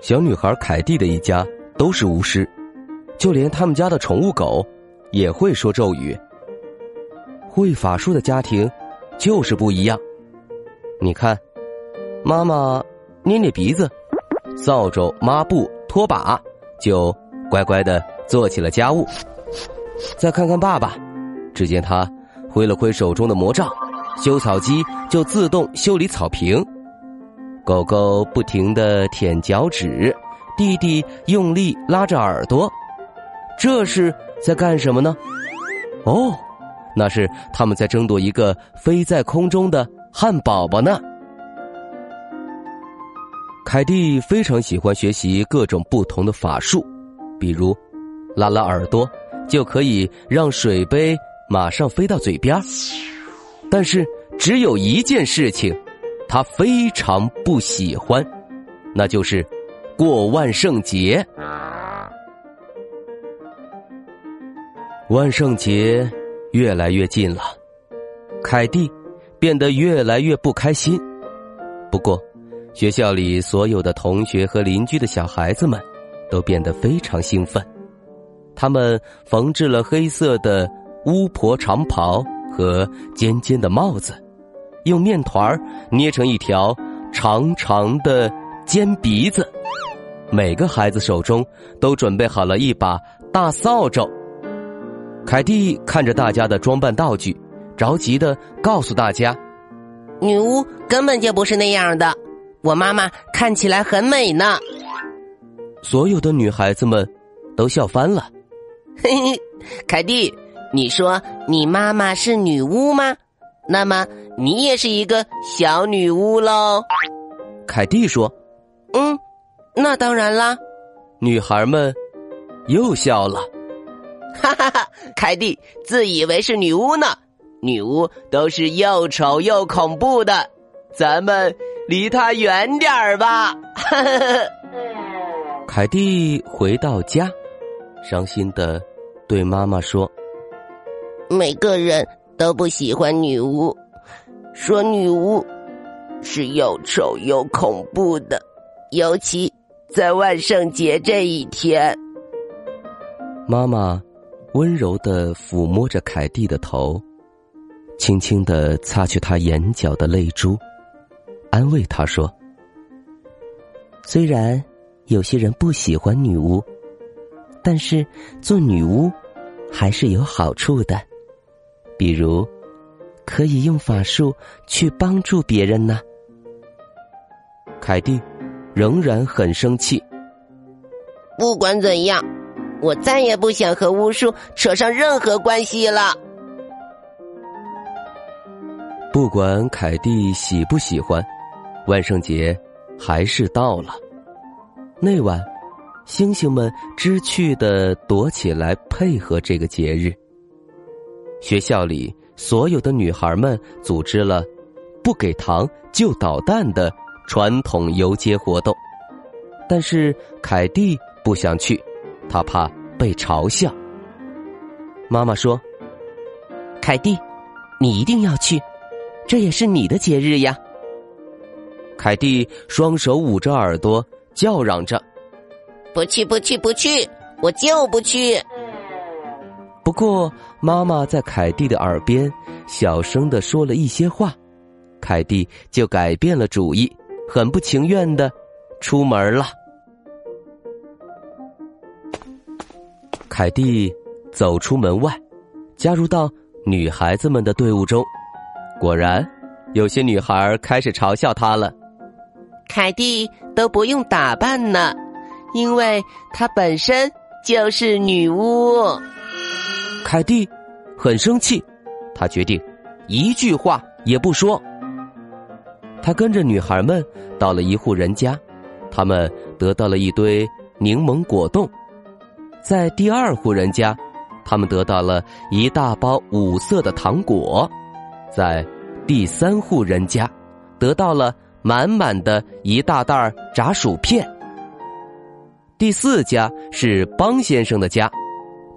小女孩凯蒂的一家都是巫师，就连他们家的宠物狗也会说咒语。会法术的家庭就是不一样。你看，妈妈捏捏鼻子，扫帚、抹布、拖把，就乖乖的做起了家务。再看看爸爸，只见他挥了挥手中的魔杖，修草机就自动修理草坪。狗狗不停的舔脚趾，弟弟用力拉着耳朵，这是在干什么呢？哦，那是他们在争夺一个飞在空中的汉堡包呢。凯蒂非常喜欢学习各种不同的法术，比如拉拉耳朵就可以让水杯马上飞到嘴边，但是只有一件事情。他非常不喜欢，那就是过万圣节。万圣节越来越近了，凯蒂变得越来越不开心。不过，学校里所有的同学和邻居的小孩子们都变得非常兴奋。他们缝制了黑色的巫婆长袍和尖尖的帽子。用面团捏成一条长长的尖鼻子，每个孩子手中都准备好了一把大扫帚。凯蒂看着大家的装扮道具，着急的告诉大家：“女巫根本就不是那样的，我妈妈看起来很美呢。”所有的女孩子们都笑翻了。嘿嘿，凯蒂，你说你妈妈是女巫吗？那么你也是一个小女巫喽，凯蒂说：“嗯，那当然啦。”女孩们又笑了，哈哈哈！凯蒂自以为是女巫呢，女巫都是又丑又恐怖的，咱们离她远点儿吧。哈哈哈！凯蒂回到家，伤心的对妈妈说：“每个人。”都不喜欢女巫，说女巫是又丑又恐怖的，尤其在万圣节这一天。妈妈温柔的抚摸着凯蒂的头，轻轻的擦去她眼角的泪珠，安慰她说：“虽然有些人不喜欢女巫，但是做女巫还是有好处的。”比如，可以用法术去帮助别人呢。凯蒂仍然很生气。不管怎样，我再也不想和巫术扯上任何关系了。不管凯蒂喜不喜欢，万圣节还是到了。那晚，星星们知趣的躲起来，配合这个节日。学校里所有的女孩们组织了“不给糖就捣蛋”的传统游街活动，但是凯蒂不想去，她怕被嘲笑。妈妈说：“凯蒂，你一定要去，这也是你的节日呀。”凯蒂双手捂着耳朵，叫嚷着：“不去，不去，不去，我就不去。”不过，妈妈在凯蒂的耳边小声的说了一些话，凯蒂就改变了主意，很不情愿的出门了。凯蒂走出门外，加入到女孩子们的队伍中。果然，有些女孩开始嘲笑她了。凯蒂都不用打扮呢，因为她本身就是女巫。凯蒂很生气，他决定一句话也不说。他跟着女孩们到了一户人家，他们得到了一堆柠檬果冻；在第二户人家，他们得到了一大包五色的糖果；在第三户人家，得到了满满的一大袋炸薯片。第四家是邦先生的家，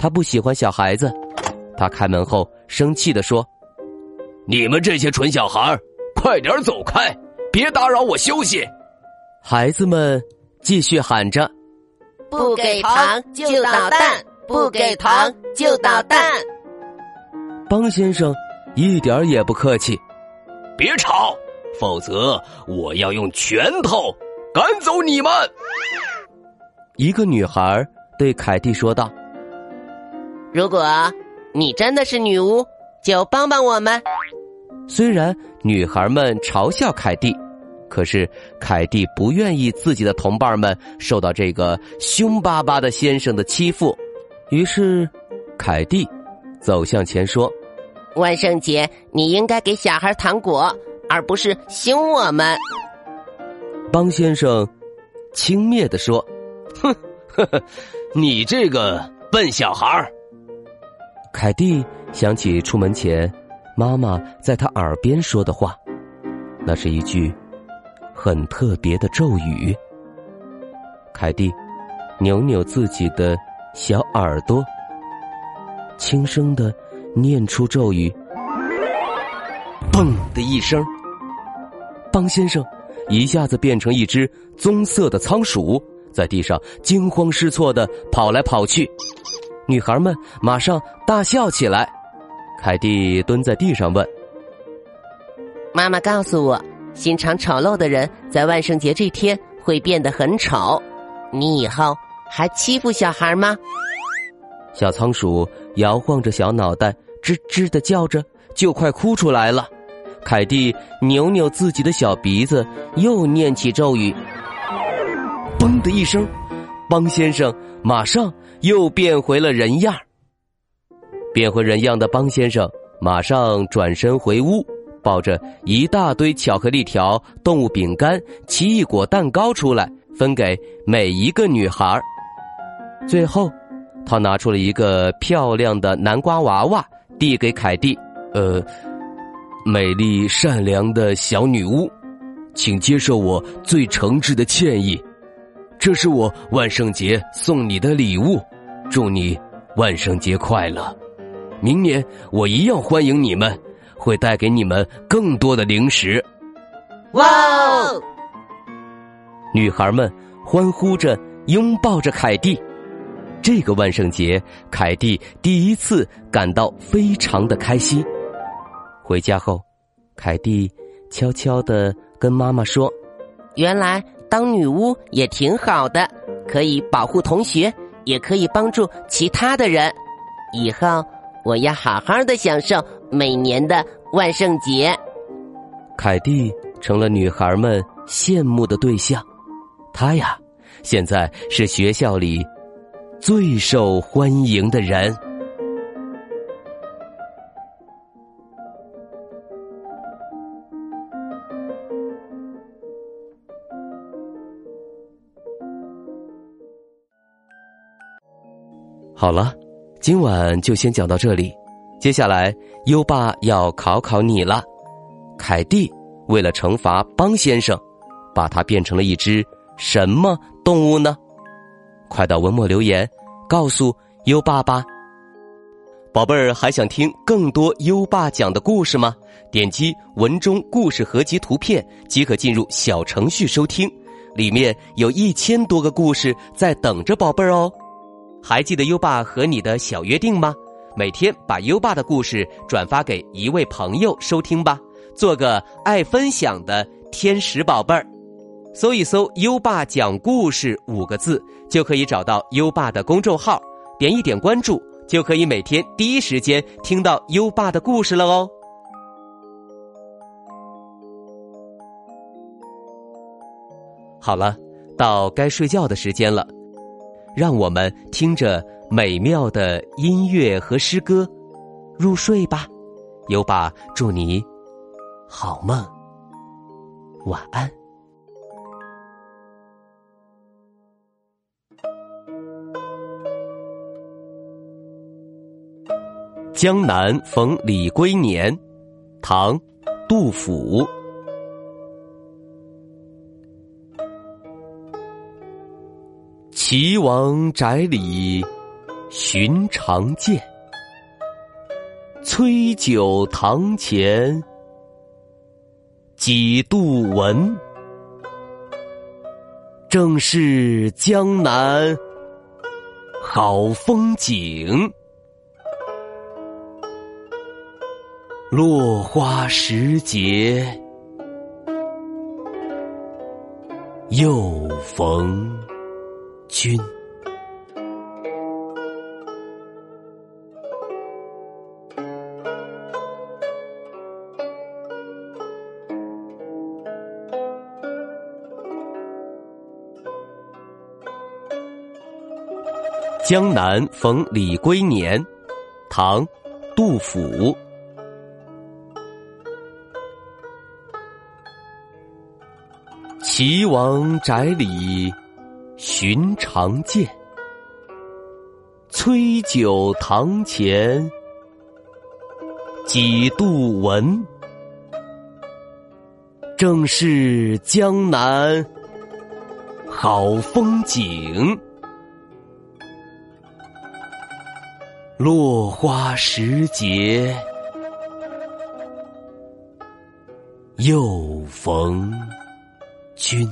他不喜欢小孩子，他开门后生气的说：“你们这些蠢小孩，快点走开，别打扰我休息。”孩子们继续喊着：“不给糖就捣蛋，不给糖就捣蛋。”邦先生一点也不客气：“别吵，否则我要用拳头赶走你们。”一个女孩对凯蒂说道：“如果你真的是女巫，就帮帮我们。”虽然女孩们嘲笑凯蒂，可是凯蒂不愿意自己的同伴们受到这个凶巴巴的先生的欺负，于是凯蒂走向前说：“万圣节你应该给小孩糖果，而不是凶我们。”邦先生轻蔑的说。哼，呵呵，你这个笨小孩儿。凯蒂想起出门前妈妈在他耳边说的话，那是一句很特别的咒语。凯蒂扭扭自己的小耳朵，轻声的念出咒语：“嘣”的一声，邦先生一下子变成一只棕色的仓鼠。在地上惊慌失措的跑来跑去，女孩们马上大笑起来。凯蒂蹲在地上问：“妈妈告诉我，心肠丑陋的人在万圣节这天会变得很丑。你以后还欺负小孩吗？”小仓鼠摇晃着小脑袋，吱吱的叫着，就快哭出来了。凯蒂扭扭自己的小鼻子，又念起咒语。嘣的一声，邦先生马上又变回了人样变回人样的邦先生马上转身回屋，抱着一大堆巧克力条、动物饼干、奇异果蛋糕出来，分给每一个女孩最后，他拿出了一个漂亮的南瓜娃娃，递给凯蒂。呃，美丽善良的小女巫，请接受我最诚挚的歉意。这是我万圣节送你的礼物，祝你万圣节快乐！明年我一样欢迎你们，会带给你们更多的零食。哇哦！女孩们欢呼着，拥抱着凯蒂。这个万圣节，凯蒂第一次感到非常的开心。回家后，凯蒂悄悄的跟妈妈说：“原来。”当女巫也挺好的，可以保护同学，也可以帮助其他的人。以后我要好好的享受每年的万圣节。凯蒂成了女孩们羡慕的对象，她呀，现在是学校里最受欢迎的人。好了，今晚就先讲到这里。接下来，优爸要考考你了。凯蒂为了惩罚邦先生，把他变成了一只什么动物呢？快到文末留言，告诉优爸吧。宝贝儿，还想听更多优爸讲的故事吗？点击文中故事合集图片即可进入小程序收听，里面有一千多个故事在等着宝贝儿哦。还记得优爸和你的小约定吗？每天把优爸的故事转发给一位朋友收听吧，做个爱分享的天使宝贝儿。搜一搜“优爸讲故事”五个字，就可以找到优爸的公众号，点一点关注，就可以每天第一时间听到优爸的故事了哦。好了，到该睡觉的时间了。让我们听着美妙的音乐和诗歌入睡吧。优爸祝你好梦，晚安。江南逢李龟年，唐，杜甫。岐王宅里寻常见，崔九堂前几度闻。正是江南好风景。落花时节又逢君。江南逢李龟年，唐·杜甫。岐王宅里寻常见，崔九堂前几度闻。正是江南好风景，落花时节又逢。君。